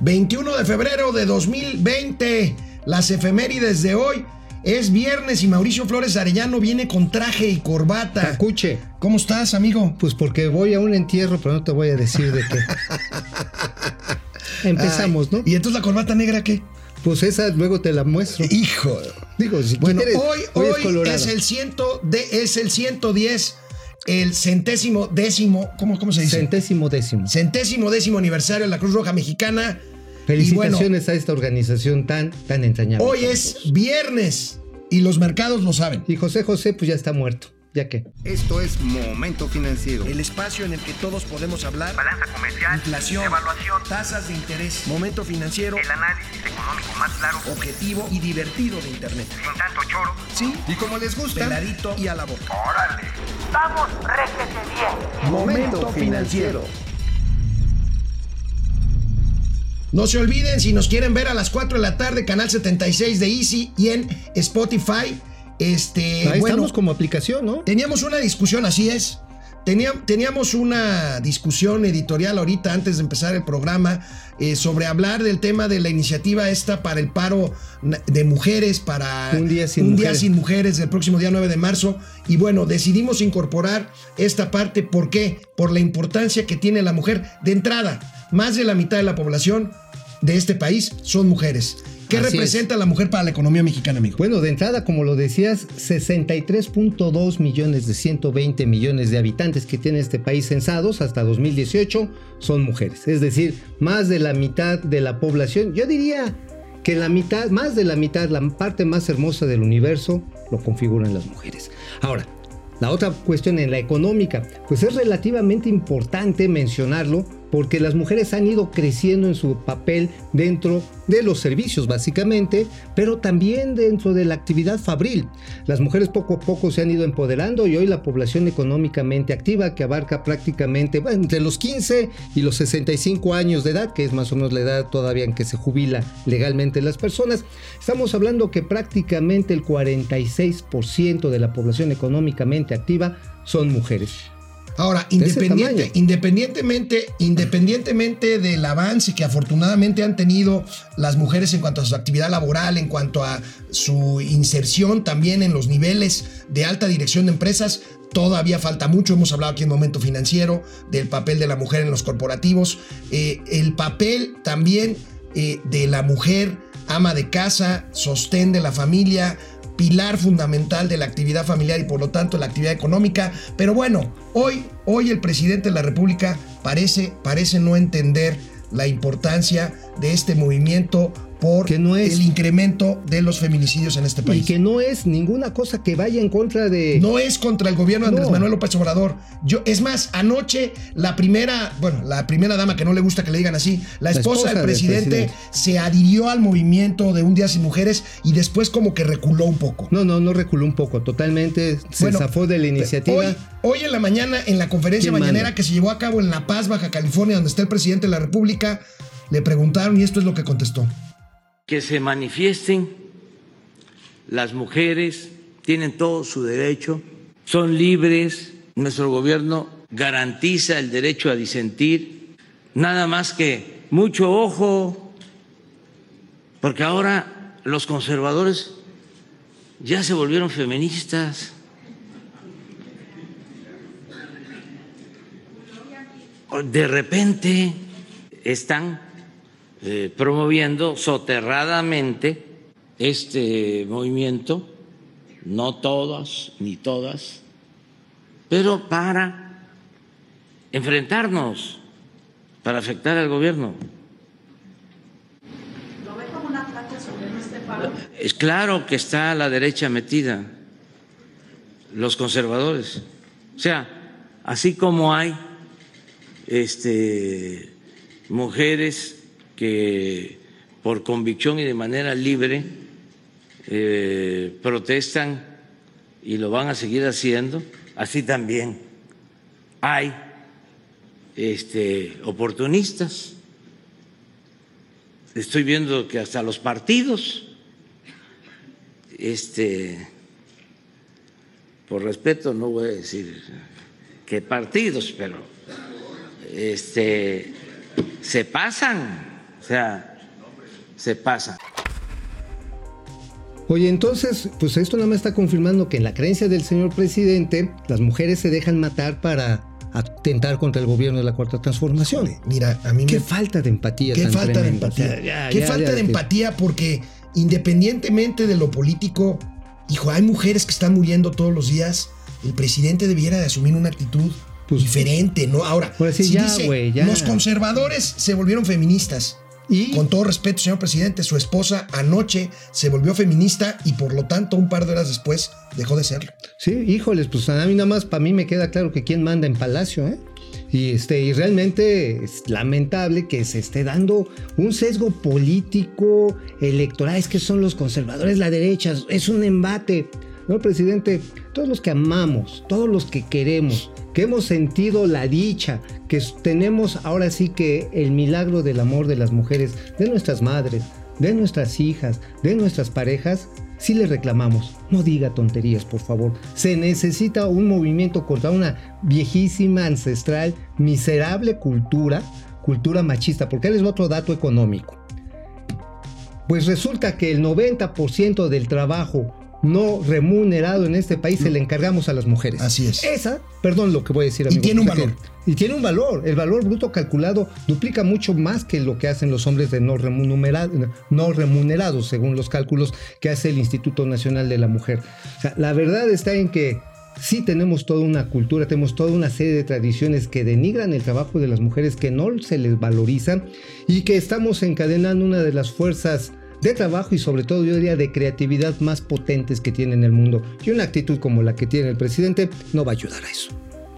21 de febrero de 2020. Las efemérides de hoy. Es viernes y Mauricio Flores Arellano viene con traje y corbata. Escuche. ¿Cómo estás, amigo? Pues porque voy a un entierro, pero no te voy a decir de qué. Empezamos, ¿no? ¿Y entonces la corbata negra qué? Pues esa luego te la muestro. Hijo. Digo, si Bueno, quieres, hoy, hoy, es es, el ciento de, es el 110, el centésimo décimo, ¿cómo, cómo se dice? centésimo décimo. centésimo décimo aniversario de la Cruz Roja Mexicana. Bueno, Felicitaciones a esta organización tan, tan entrañable. hoy es viernes y los mercados lo saben. Y José José, pues ya está muerto. ¿Ya qué? Esto es Momento Financiero. El espacio en el que todos podemos hablar. Balanza comercial, Inflación, evaluación, tasas de interés, momento financiero, el análisis económico más claro, objetivo y divertido de Internet. sin tanto choro. Sí, Y como les gusta, peladito y a la boca. ¡Órale! ¡Vamos, réjete bien! Momento Financiero. No se olviden, si nos quieren ver a las 4 de la tarde, canal 76 de Easy y en Spotify. Este, Ahí bueno, estamos como aplicación, ¿no? teníamos una discusión, así es. Tenía- teníamos una discusión editorial ahorita antes de empezar el programa eh, sobre hablar del tema de la iniciativa esta para el paro de mujeres, para Un día sin un día mujeres. sin mujeres del próximo día 9 de marzo. Y bueno, decidimos incorporar esta parte. ¿Por qué? Por la importancia que tiene la mujer. De entrada, más de la mitad de la población de este país son mujeres. ¿Qué Así es. representa la mujer para la economía mexicana, amigo? Bueno, de entrada, como lo decías, 63.2 millones de 120 millones de habitantes que tiene este país censados hasta 2018 son mujeres. Es decir, más de la mitad de la población, yo diría que la mitad, más de la mitad, la parte más hermosa del universo lo configuran las mujeres. Ahora, la otra cuestión en la económica, pues es relativamente importante mencionarlo porque las mujeres han ido creciendo en su papel dentro de los servicios básicamente, pero también dentro de la actividad fabril. Las mujeres poco a poco se han ido empoderando y hoy la población económicamente activa que abarca prácticamente entre los 15 y los 65 años de edad, que es más o menos la edad todavía en que se jubila legalmente las personas, estamos hablando que prácticamente el 46% de la población económicamente activa son mujeres. Ahora, independiente, independientemente, independientemente del avance que afortunadamente han tenido las mujeres en cuanto a su actividad laboral, en cuanto a su inserción también en los niveles de alta dirección de empresas, todavía falta mucho. Hemos hablado aquí en Momento Financiero del papel de la mujer en los corporativos, eh, el papel también eh, de la mujer ama de casa, sostén de la familia, pilar fundamental de la actividad familiar y por lo tanto la actividad económica. Pero bueno, hoy, hoy el presidente de la República parece, parece no entender la importancia de este movimiento por Que no es- el incremento de los feminicidios en este Y país. que no es ninguna cosa que vaya en contra de... No es contra el gobierno de Andrés No. Manuel López Obrador. Yo, es más, anoche la primera, bueno, la primera dama que no le gusta que le digan así, la esposa, esposa del del presidente, se adhirió al movimiento de Un Día Sin Mujeres y después como que reculó un poco. No, no, no reculó un poco, totalmente se Bueno, zafó de la iniciativa. Hoy, hoy en la mañana, en la conferencia ¿Quién mañanera manda? que se llevó a cabo en La Paz, Baja California, donde está el presidente de la República, le preguntaron y esto es lo que contestó. que se manifiesten, las mujeres tienen todo su derecho, son libres, nuestro gobierno garantiza el derecho a disentir, nada más que mucho ojo, porque ahora los conservadores ya se volvieron feministas. De repente están eh, promoviendo soterradamente este movimiento, no todas ni todas, pero para enfrentarnos, para afectar al gobierno. ¿Lo ve como un ataque sobre este paro? Es claro que está la derecha metida, los conservadores. O sea, así como hay este, mujeres que por convicción y de manera libre eh, protestan y lo van a seguir haciendo, así también hay este, oportunistas. Estoy viendo que hasta los partidos, este, por respeto no voy a decir qué partidos, pero este, se pasan O sea, se pasa. Oye, entonces, pues esto nada más está confirmando que en la creencia del señor presidente, las mujeres se dejan matar para atentar contra el gobierno de la Cuarta Transformación. Mira, a mí Qué me falta de empatía. Qué tan falta de empatía. O sea, ya, Qué ya, falta ya, de que- empatía porque independientemente de lo político, hijo, hay mujeres que están muriendo todos los días. El presidente debiera de asumir una actitud Pues- diferente, ¿no? Ahora, Ahora sí, si ya, dice, güey, ya. los conservadores se volvieron feministas. Y Con todo respeto, señor presidente, su esposa anoche se volvió feminista y por lo tanto un par de horas después dejó de serlo. Sí, híjoles, pues a mí nada más, para mí me queda claro que quién manda en Palacio, ¿eh? Y, este, y realmente es lamentable que se esté dando un sesgo político, electoral, es que son los conservadores, la derecha, es un embate. No, presidente, todos los que amamos, todos los que queremos, que hemos sentido la dicha, que tenemos ahora sí que el milagro del amor de las mujeres, de nuestras madres, de nuestras hijas, de nuestras parejas, sí le reclamamos, no diga tonterías, por favor. Se necesita un movimiento contra una viejísima, ancestral, miserable cultura, cultura machista, porque les va otro dato económico. Pues resulta que el 90% del trabajo no remunerado en este país se le encargamos a las mujeres. Así es. Esa, perdón lo que voy a decir, Y amigo. tiene un valor. Y tiene un valor. El valor bruto calculado duplica mucho más que lo que hacen los hombres de no, remunera- no remunerados, según los cálculos que hace el Instituto Nacional de la Mujer. O sea, la verdad está en que sí tenemos toda una cultura, tenemos toda una serie de tradiciones que denigran el trabajo de las mujeres, que no se les valoriza y que estamos encadenando una de las fuerzas de trabajo y sobre todo yo diría de creatividad más potentes que tiene en el mundo. Y una actitud como la que tiene el presidente no va a ayudar a eso.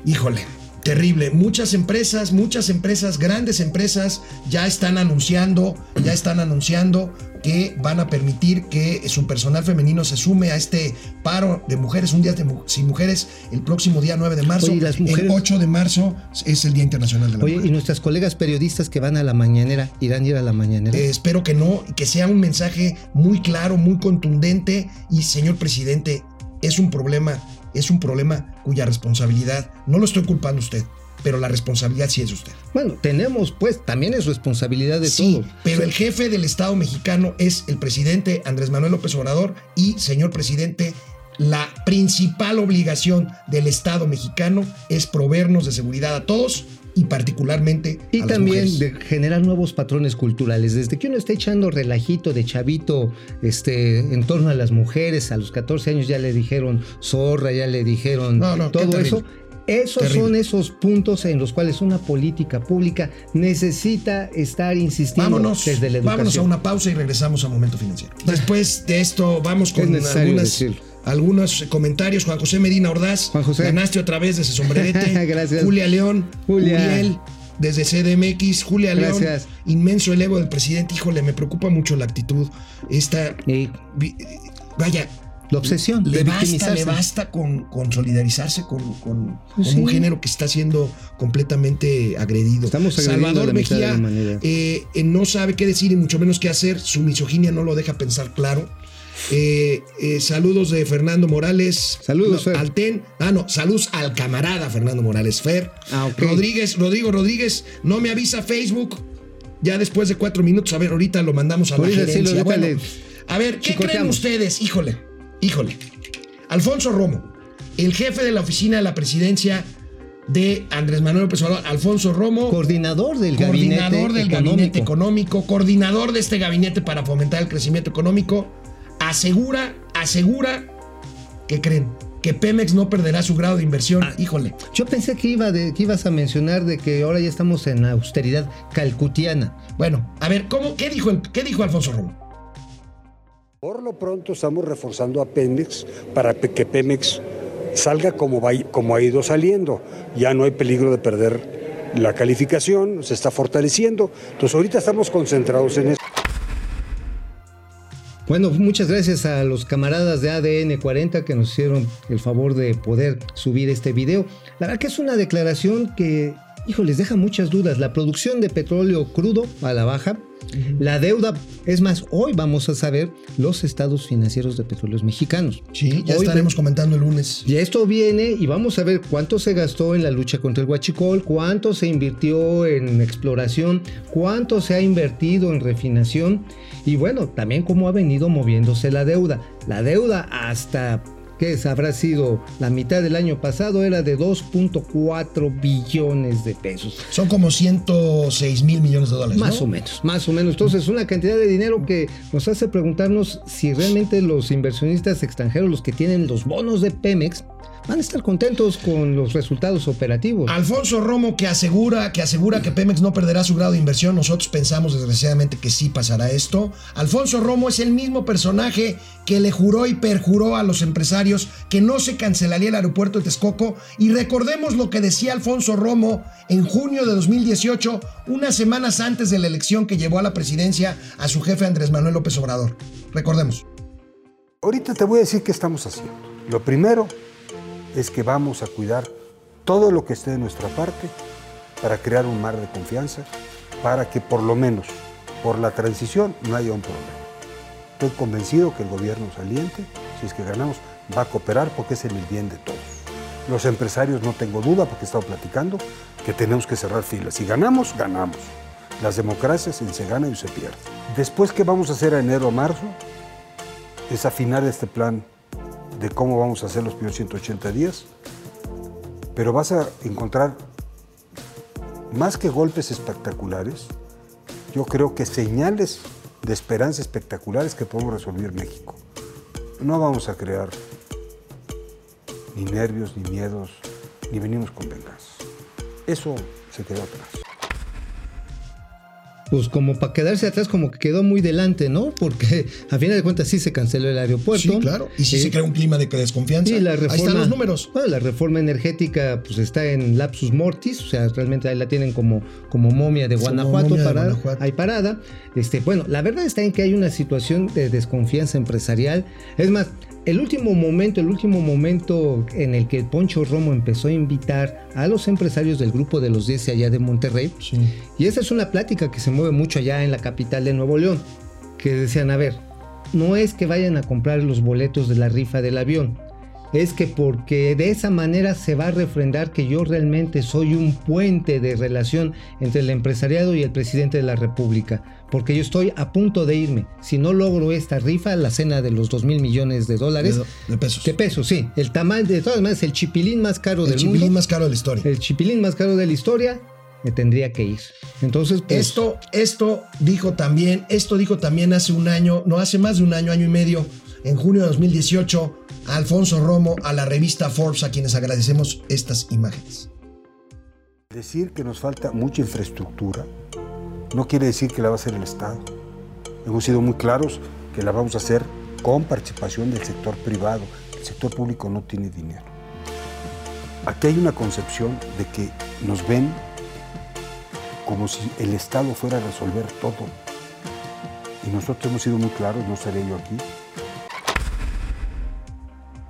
Híjole, terrible. Muchas empresas, muchas empresas, grandes empresas ya están anunciando, ya están anunciando que van a permitir que su personal femenino se sume a este paro de mujeres, un día de sin mujeres, el próximo día 9 de marzo. Oye, ¿y las mujeres? El 8 de marzo es el Día Internacional de la Oye, Mujer. y nuestras colegas periodistas que van a la mañanera, irán a ir a la mañanera. Eh, espero que no, y que sea un mensaje muy claro, muy contundente. Y señor presidente, es un problema, es un problema cuya responsabilidad, no lo estoy culpando a usted, pero la responsabilidad sí es usted. bueno, tenemos pues, también es responsabilidad de Sí, pero el jefe del Estado mexicano es el presidente Andrés Manuel López Obrador y, señor presidente, la principal obligación del Estado mexicano es proveernos de seguridad a todos y particularmente Y a las también mujeres. de generar nuevos patrones culturales. Desde que uno está echando relajito de chavito este, en torno a las mujeres, a los 14 años ya le dijeron zorra, ya le dijeron No, no, qué todo eso. Esos Terrible. son esos puntos en los cuales una política pública necesita estar insistiendo Vámonos, desde la educación. vámonos a una pausa y regresamos a Momento Financiero. Después de esto, vamos Es con necesario algunas, decirlo. Algunos comentarios. Juan José Medina Ordaz, Juan José. ganaste otra vez de ese sombrerete. Gracias. Julia León, Julia. Uriel, desde CDMX. Julia León, Gracias. inmenso el ego del presidente. Híjole, me preocupa mucho la actitud. Esta, vi- vaya, la obsesión le de basta, le basta con, con solidarizarse con, con- Pues con un género que está siendo completamente agredido. Estamos Salvador Mejía eh, eh, no sabe qué decir y mucho menos qué hacer. Su misoginia no lo deja pensar claro. Eh, eh, saludos de Fernando Morales. Saludos, No, Fer. Al TEN. Ah, no, saludos al camarada Fernando Morales. Fer. Ah. Rodríguez, Rodrigo Rodríguez, no me avisa Facebook. Ya después de cuatro minutos, a ver, ahorita lo mandamos a la sí, gerencia. Bueno, a ver, ¿qué creen ustedes? Híjole, híjole. Alfonso Romo, el jefe de la oficina de la presidencia de Andrés Manuel López Obrador, Alfonso Romo, Coordinador del coordinador gabinete del económico. gabinete económico, coordinador de este gabinete para fomentar el crecimiento económico, asegura, asegura, ¿qué creen? Que Pemex no perderá su grado de inversión. Ah. Híjole. Yo pensé que, iba de, que ibas a mencionar de que ahora ya estamos en austeridad calcutiana. Bueno, a ver, ¿cómo, qué, dijo el, ¿qué dijo Alfonso Romo? Por lo pronto estamos reforzando a Pemex para que Pemex salga como, va- como ha ido saliendo. Ya no hay peligro de perder la calificación, se está fortaleciendo. Entonces ahorita estamos concentrados en eso. Bueno, muchas gracias a los camaradas de ADN 40 que nos hicieron el favor de poder subir este video. La verdad que es una declaración que, hijo, les deja muchas dudas. La producción de petróleo crudo a la baja, La deuda, es más, hoy vamos a saber los estados financieros de petróleos mexicanos. Sí, ya Hoy estaremos comentando el lunes. y esto viene y vamos a ver cuánto se gastó en la lucha contra el huachicol, cuánto se invirtió en exploración, cuánto se ha invertido en refinación y bueno, también cómo ha venido moviéndose la deuda. La deuda hasta que habrá sido la mitad del año pasado era de 2.4 billones de pesos. Son como 106 mil millones de dólares. Más ¿no? o menos, más o menos. Entonces, una cantidad de dinero que nos hace preguntarnos si realmente los inversionistas extranjeros, los que tienen los bonos de Pemex, van a estar contentos con los resultados operativos. Alfonso Romo que asegura, que asegura que Pemex no perderá su grado de inversión. Nosotros pensamos desgraciadamente que sí pasará esto. Alfonso Romo es el mismo personaje que le juró y perjuró a los empresarios que no se cancelaría el aeropuerto de Texcoco. Y recordemos lo que decía Alfonso Romo en junio de 2018, unas semanas antes de la elección que llevó a la presidencia a su jefe Andrés Manuel López Obrador. Recordemos. Ahorita te voy a decir qué estamos haciendo. Lo primero es que vamos a cuidar todo lo que esté de nuestra parte para crear un mar de confianza, para que por lo menos por la transición no haya un problema. Estoy convencido que el gobierno saliente, si es que ganamos, va a cooperar porque es en el bien de todos. Los empresarios no tengo duda, porque he estado platicando, que tenemos que cerrar filas. Si ganamos, ganamos. Las democracias se gana y se pierde. Después, ¿qué vamos a hacer a enero o marzo? Es afinar este plan de cómo vamos a hacer los primeros 180 días, pero vas a encontrar más que golpes espectaculares, yo creo que señales de esperanza espectaculares que podemos resolver México. No vamos a crear ni nervios, ni miedos, ni venimos con venganza. Eso se quedó atrás. Pues como para quedarse atrás, como que quedó muy delante, ¿no? Porque a final de cuentas sí se canceló el aeropuerto. Sí, claro. Y Eh, se crea un clima de desconfianza. Sí, la reforma, Ahí están los números. Bueno, la reforma energética pues está en lapsus mortis, o sea, realmente ahí la tienen como, como momia de Guanajuato, momia de Guanajuato. ahí parada. Este, bueno, la verdad está en que hay una situación de desconfianza empresarial. Es más, el último momento, el último momento en el que Poncho Romo empezó a invitar a los empresarios del grupo de los 10 allá de Monterrey, Sí. y esa es una plática que se mueve mucho allá en la capital de Nuevo León, que decían, a ver, no es que vayan a comprar los boletos de la rifa del avión, es que porque de esa manera se va a refrendar que yo realmente soy un puente de relación entre el empresariado y el presidente de la República, porque yo estoy a punto de irme. Si no logro esta rifa, la cena de los 2 mil millones de dólares, De, de pesos. de pesos, sí, el tamaño, de todas maneras, el chipilín más caro el del chipilín mundo, más caro de la historia. el chipilín más caro de la historia, me tendría que ir. Entonces, pues, Esto, esto dijo también, esto dijo también hace un año, no hace más de un año, año y medio, en junio de 2018, a Alfonso Romo, a la revista Forbes, a quienes agradecemos estas imágenes. Decir que nos falta mucha infraestructura no quiere decir que la va a hacer el Estado. Hemos sido muy claros que la vamos a hacer con participación del sector privado. El sector público no tiene dinero. Aquí hay una concepción de que nos ven como si el Estado fuera a resolver todo. Y nosotros hemos sido muy claros, no seré yo aquí,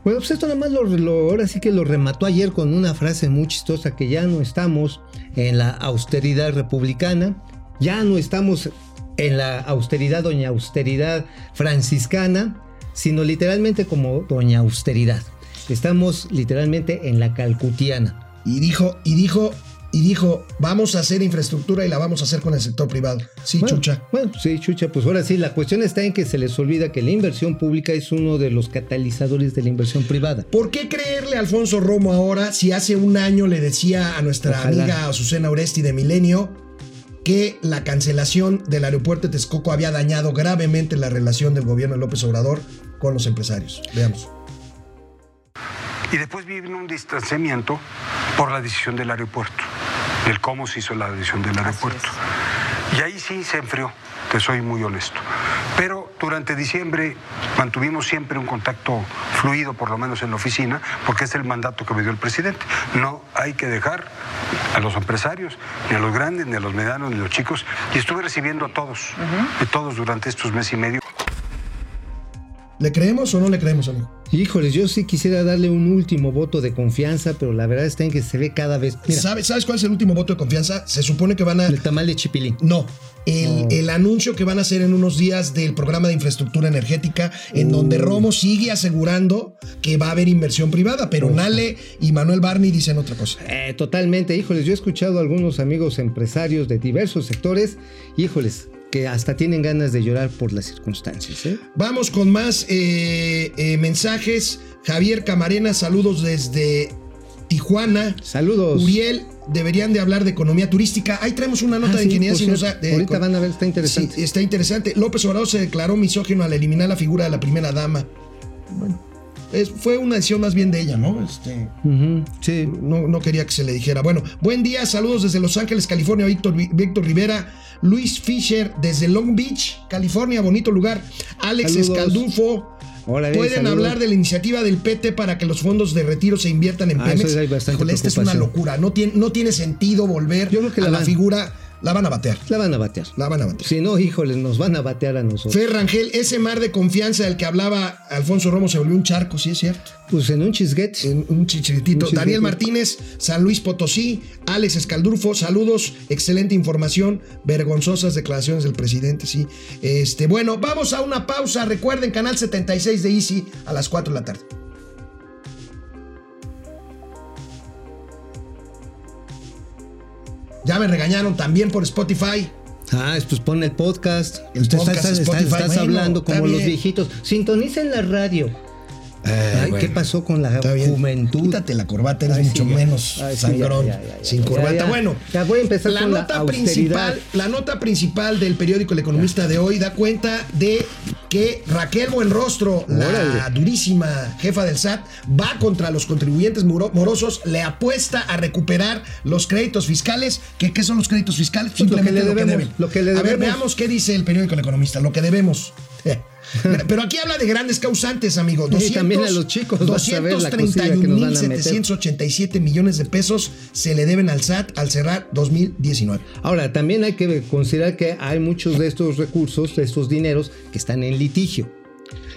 Bueno, pues esto nada más lo, ahora sí que lo remató ayer con una frase muy chistosa que ya no estamos en la austeridad republicana, ya no estamos en la austeridad, doña austeridad franciscana, sino literalmente como doña austeridad. Estamos literalmente en la calcutiana. Y dijo, y dijo, y dijo, vamos a hacer infraestructura y la vamos a hacer con el sector privado. Sí, Bueno, chucha. Bueno, sí, chucha, pues ahora sí, la cuestión está en que se les olvida que la inversión pública es uno de los catalizadores de la inversión privada. ¿Por qué creerle a Alfonso Romo ahora si hace un año le decía a nuestra Ojalá. amiga Azucena Oresti de Milenio que la cancelación del aeropuerto de Texcoco había dañado gravemente la relación del gobierno de López Obrador con los empresarios? Veamos. Y después vino un distanciamiento por la decisión del aeropuerto, del cómo se hizo la decisión del aeropuerto. Y ahí sí se enfrió, te soy muy honesto. Pero durante diciembre mantuvimos siempre un contacto fluido, por lo menos en la oficina, porque es el mandato que me dio el presidente. No hay que dejar a los empresarios, ni a los grandes, ni a los medianos, ni a los chicos. Y estuve recibiendo a todos, de todos durante estos meses y medio. ¿Le creemos o no le creemos, amigo? Híjoles, yo sí quisiera darle un último voto de confianza, pero la verdad está en que se ve cada vez. Mira, ¿Sabes, ¿Sabes cuál es el último voto de confianza? Se supone que van a... el tamal de chipilín. No, el, Oh. el anuncio que van a hacer en unos días del programa de infraestructura energética, en donde Romo sigue asegurando que va a haber inversión privada, pero Nale y Manuel Barney dicen otra cosa. Eh, totalmente, híjoles, yo he escuchado a algunos amigos empresarios de diversos sectores, híjoles, que hasta tienen ganas de llorar por las circunstancias. ¿eh? Vamos con más eh, eh, mensajes. Javier Camarena, saludos desde Tijuana. Saludos. Uriel, deberían de hablar de economía turística. Ahí traemos una nota Ah, de sí, ingeniería sinuosa- cierto. de- Ahorita van a ver, está interesante. Sí, está interesante. López Obrador se declaró misógino al eliminar la figura de la primera dama. Bueno, es- fue una decisión más bien de ella, ¿no? Este, sí. no, no quería que se le dijera. Bueno, buen día, saludos desde Los Ángeles, California, Víctor, Víctor Rivera, Luis Fisher desde Long Beach, California, bonito lugar. Alex Saludos. Escaldufo. Órale, Pueden saludos. hablar de la iniciativa del PT para que los fondos de retiro se inviertan en Ah, Pemex. hay bastante Híjole, esta es una locura. No tiene, no tiene sentido volver Yo creo que a la figura. La van a batear. La van a batear. La van a batear. Si no, híjoles, nos van a batear a nosotros. Fer Rangel, ese mar de confianza del que hablaba Alfonso Romo se volvió un charco, sí es cierto. Pues en un chisguete. En. Un chichiritito. Daniel Martínez, San Luis Potosí, Alex Escaldurfo, saludos, excelente información, vergonzosas declaraciones del presidente, sí. Este, bueno, vamos a una pausa. Recuerden, canal 76 de Easy a las 4 de la tarde. Ya me regañaron también por Spotify. Ah, pues pon el podcast. El Usted podcast, está- está- Spotify, estás bueno, hablando está como los viejitos. Sintonicen la radio. Ay, bueno. ¿Qué pasó con la juventud? Quítate la corbata, eres Ay, mucho ya. menos Ay, sangrón. ya, ya, sin corbata. Bueno, Ya voy a empezar la con nota principal, la nota principal del periódico El Economista de hoy da cuenta de que Raquel Buenrostro, la durísima jefa del SAT, va contra los contribuyentes moro- morosos, le apuesta a recuperar los créditos fiscales. ¿Qué, qué son los créditos fiscales? Pues lo que Simplemente le lo que debemos, deben. lo que le A ver, debemos. veamos qué dice el periódico El Economista, lo que debemos. Pero aquí habla de grandes causantes, amigo. Y también a los chicos, vas a ver la cosilla que nos van a meter. 231.787 millones de pesos se le deben al SAT al cerrar 2019. Ahora, también hay que considerar que hay muchos de estos recursos, de estos dineros, que están en litigio.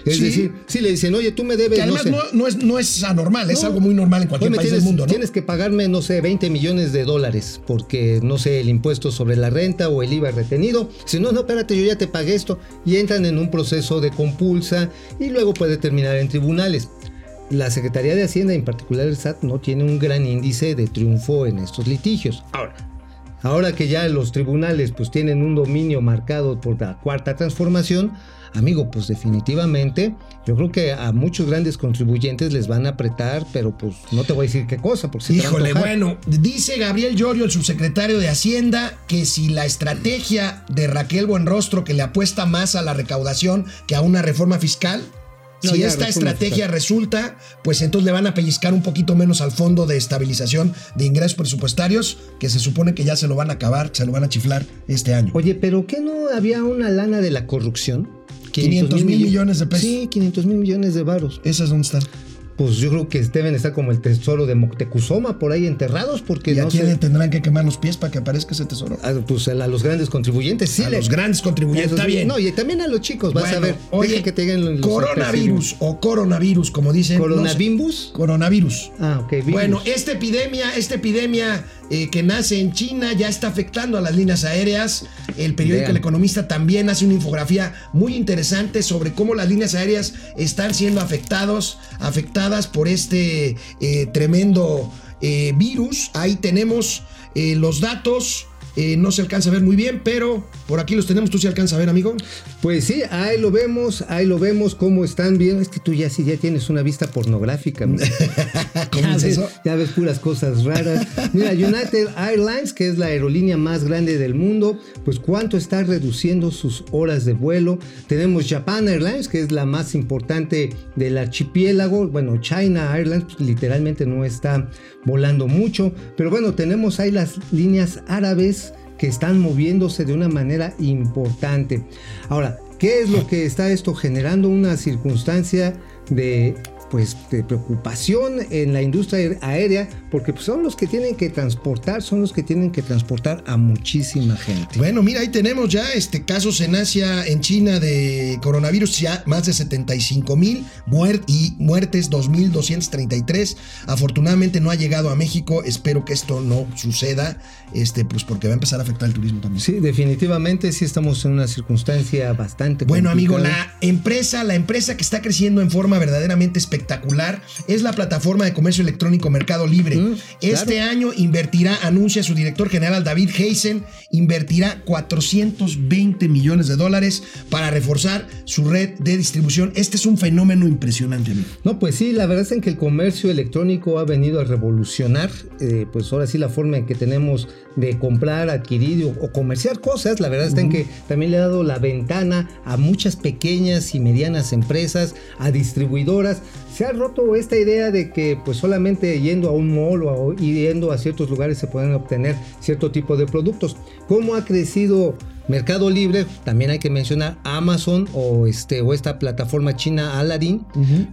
Es Sí. decir, si le dicen, oye, tú me debes. Que además no, no, sé, no es, no es anormal, es algo muy normal en cualquier país tienes, del mundo, ¿no? tienes que pagarme, no sé, 20 millones de dólares porque, no sé, el impuesto sobre la renta o el IVA retenido. Si no, no, espérate, yo ya te pagué esto. Y entran en un proceso de compulsa y luego puede terminar en tribunales. La Secretaría de Hacienda, en particular el SAT, no tiene un gran índice de triunfo en estos litigios. Ahora, ahora que ya los tribunales pues tienen un dominio marcado por la cuarta transformación, amigo, pues definitivamente yo creo que a muchos grandes contribuyentes les van a apretar, pero pues no te voy a decir qué cosa, porque Híjole, bueno, dice Gabriel Llorio, el subsecretario de Hacienda, que si la estrategia de Raquel Buenrostro, que le apuesta más a la recaudación que a una reforma fiscal, No, si ya, esta estrategia fiscal. resulta, pues entonces le van a pellizcar un poquito menos al fondo de estabilización de ingresos presupuestarios, que se supone que ya se lo van a acabar, se lo van a chiflar este año. Oye, pero ¿qué no había una lana de la corrupción? 500 mil millones de pesos. Sí, 500 mil millones de varos. Esas dónde están. Pues yo creo que deben estar como el tesoro de Moctezuma por ahí enterrados, porque ¿Y a no quién sé. tendrán que quemar los pies para que aparezca ese tesoro? a, pues a los grandes contribuyentes, sí. a le- los grandes contribuyentes. Está bien. No, y también a los chicos, vas a Bueno, ver. Oye, que te los coronavirus o coronavirus, como dicen. ¿Coronavimbus? Coronavirus. Ah, ok. virus. Bueno, esta epidemia, esta epidemia eh, que nace en China ya está afectando a las líneas aéreas. El periódico Vean. El Economista también hace una infografía muy interesante sobre cómo las líneas aéreas están siendo afectados, afectadas por este eh, tremendo eh, virus. Ahí tenemos los datos. Eh, no se alcanza a ver muy bien, pero por aquí los tenemos. ¿Tú sí alcanza a ver, amigo? Pues sí, ahí lo vemos, ahí lo vemos cómo están bien. Es que tú ya sí ya tienes una vista pornográfica. ¿Cómo ya, es ves, eso? ya ves puras cosas raras. Mira, United Airlines, que es la aerolínea más grande del mundo, pues cuánto está reduciendo sus horas de vuelo. Tenemos Japan Airlines, que es la más importante del archipiélago. Bueno, China Airlines pues, literalmente no está volando mucho. Pero bueno, tenemos ahí las líneas árabes que están moviéndose de una manera importante. Ahora, ¿qué es lo que está esto generando? Una circunstancia de pues de preocupación en la industria aérea porque pues, son los que tienen que transportar, son los que tienen que transportar a muchísima gente. Bueno, mira, ahí tenemos ya este casos en Asia, en China de coronavirus, ya más de 75 mil y muertes 2.233. Afortunadamente no ha llegado a México, espero que esto no suceda, este, pues porque va a empezar a afectar el turismo también. Sí, definitivamente sí estamos en una circunstancia bastante Bueno, amigo, la empresa, la empresa que está creciendo en forma verdaderamente espectacular es la plataforma de comercio electrónico Mercado Libre. Mm, este claro. año invertirá, anuncia su director general David Heisen, invertirá 420 millones de dólares para reforzar su red de distribución. Este es un fenómeno impresionante, amigo. No, pues sí, la verdad es que el comercio electrónico ha venido a revolucionar, eh, pues ahora sí la forma en que tenemos de comprar, adquirir o, o comerciar cosas. La verdad está en que también le ha dado la ventana a muchas pequeñas y medianas empresas, a distribuidoras. Se ha roto esta idea de que pues solamente yendo a un mall o yendo a ciertos lugares se pueden obtener cierto tipo de productos. ¿Cómo ha crecido Mercado Libre, también hay que mencionar Amazon o, este, o esta plataforma china Aladdin,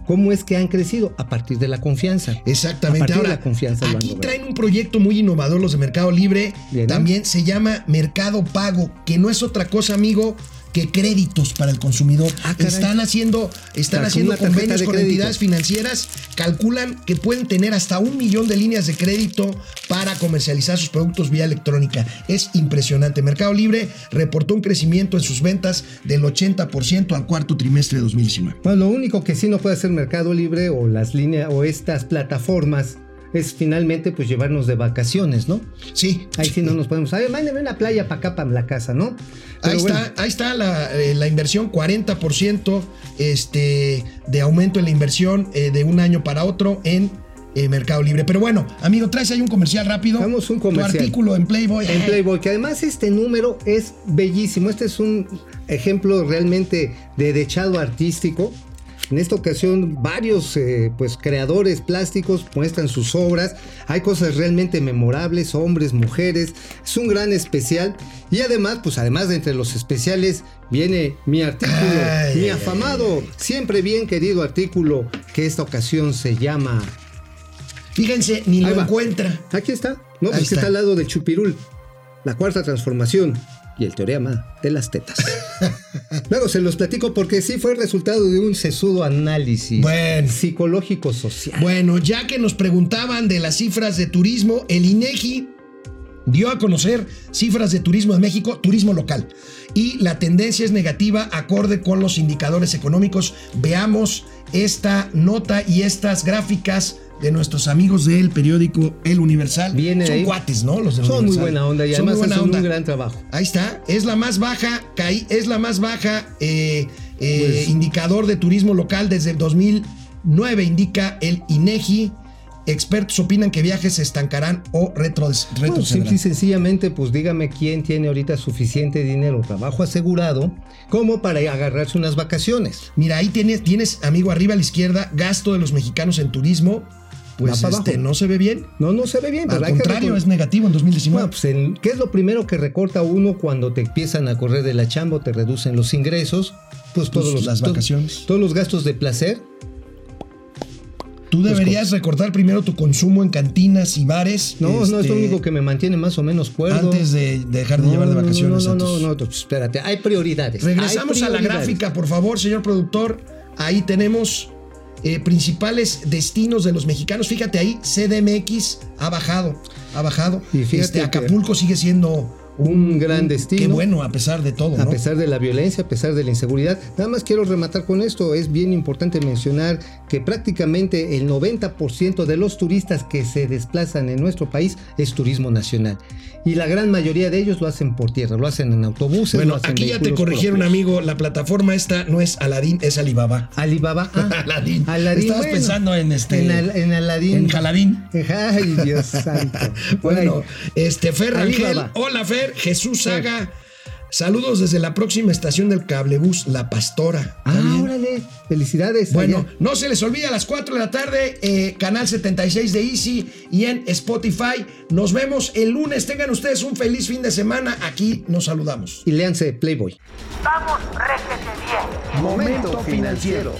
cómo es que han crecido a partir de la confianza. Exactamente. A partir Ahora, de la confianza. aquí traen un proyecto muy innovador los de Mercado Libre. Bien, ¿no? También se llama Mercado Pago, que no es otra cosa, amigo, que créditos para el consumidor. Ah, están haciendo, están haciendo convenios con crédito. entidades financieras. Calculan que pueden tener hasta un millón de líneas de crédito para comercializar sus productos vía electrónica. Es impresionante. Mercado Libre reportó un crecimiento en sus ventas del 80% al cuarto trimestre de 2019. Bueno, lo único que sí no puede hacer Mercado Libre o las líneas o estas plataformas es finalmente pues llevarnos de vacaciones, ¿no? Sí. Ahí sí no nos podemos. A ver, mándeme una playa para acá, para la casa, ¿no? Pero Ahí bueno, está, ahí está la, eh, la inversión, 40% este, de aumento en la inversión eh, de un año para otro en eh, Mercado Libre. Pero bueno, amigo, traes ahí un comercial rápido. Vamos, un Tu comercial. artículo en Playboy. En Playboy, que además este número es bellísimo. Este es un ejemplo realmente de dechado artístico. En esta ocasión, varios eh, pues, creadores plásticos muestran sus obras. Hay cosas realmente memorables, hombres, mujeres. Es un gran especial. Y además, pues además de entre los especiales, viene mi artículo, Ay, mi ay, afamado, siempre bien querido artículo, que esta ocasión se llama Fíjense, ni lo encuentra. Aquí está. No, pues está. está al lado de Chupirul. La cuarta transformación y el teorema de las tetas. Luego se los platico porque sí fue el resultado de un sesudo análisis Bueno. psicológico social. Bueno, ya que nos preguntaban de las cifras de turismo, el INEGI dio a conocer cifras de turismo en México, turismo local. Y la tendencia es negativa acorde con los indicadores económicos. Veamos esta nota y estas gráficas de nuestros amigos del periódico El Universal. Viene Son ahí. cuates, ¿no? Los del Son muy buena onda y Son muy además buena hacen onda. un gran trabajo. Ahí está, es la más baja, es la más baja eh, eh, Pues- indicador de turismo local desde el 2009, indica el INEGI. Expertos opinan que viajes se estancarán o No, retrocederán. simple y sencillamente, pues dígame quién tiene ahorita suficiente dinero, trabajo asegurado, como para agarrarse unas vacaciones. Mira, ahí tienes, tienes, amigo, arriba a la izquierda, gasto de los mexicanos en turismo. Pues este, abajo. no se ve bien. No, no se ve bien. Al que contrario, es negativo en 2019. Bueno, pues en- ¿qué es lo primero que recorta uno cuando te empiezan a correr de la chamba o te reducen los ingresos? Pues todos los, las vacaciones. todos los gastos de placer. Tú deberías recortar primero tu consumo en cantinas y bares. No, no es este, lo único que me mantiene más o menos cuerdo. Antes de dejar de No, llevar de no, no, vacaciones No, no, tus- no, no, pues espérate, hay prioridades. Regresamos hay a la gráfica, por favor, señor productor. Ahí tenemos eh, principales destinos de los mexicanos. Fíjate ahí, CDMX ha bajado, ha bajado. Y fíjate Este, que- Acapulco sigue siendo Un gran destino. Qué bueno, a pesar de todo, A ¿no? pesar de la violencia, a pesar de la inseguridad. Nada más quiero rematar con esto. Es bien importante mencionar que prácticamente el 90% de los turistas que se desplazan en nuestro país es turismo nacional. Y la gran mayoría de ellos lo hacen por tierra, lo hacen en autobuses. Bueno, lo hacen aquí ya te corrigieron, propios. amigo. La plataforma esta no es Aladdin, es Alibaba. Alibaba. ah, Aladín. Aladín, Estabas bueno. pensando en este. En, Al- en Aladín. en Jaladín. Ay, Dios santo. Bueno, este Fer Rangel. Alibaba. Hola, Fer. Jesús Saga. Saludos desde la próxima estación del cablebús La Pastora. ¿Está Ah, órale. Felicidades. Bueno, allá. no se les olvide a las 4 de la tarde, eh, canal 76 de Easy y en Spotify. Nos vemos el lunes. Tengan ustedes un feliz fin de semana. Aquí nos saludamos. Y léanse Playboy. Vamos, réjete bien. Momento financiero.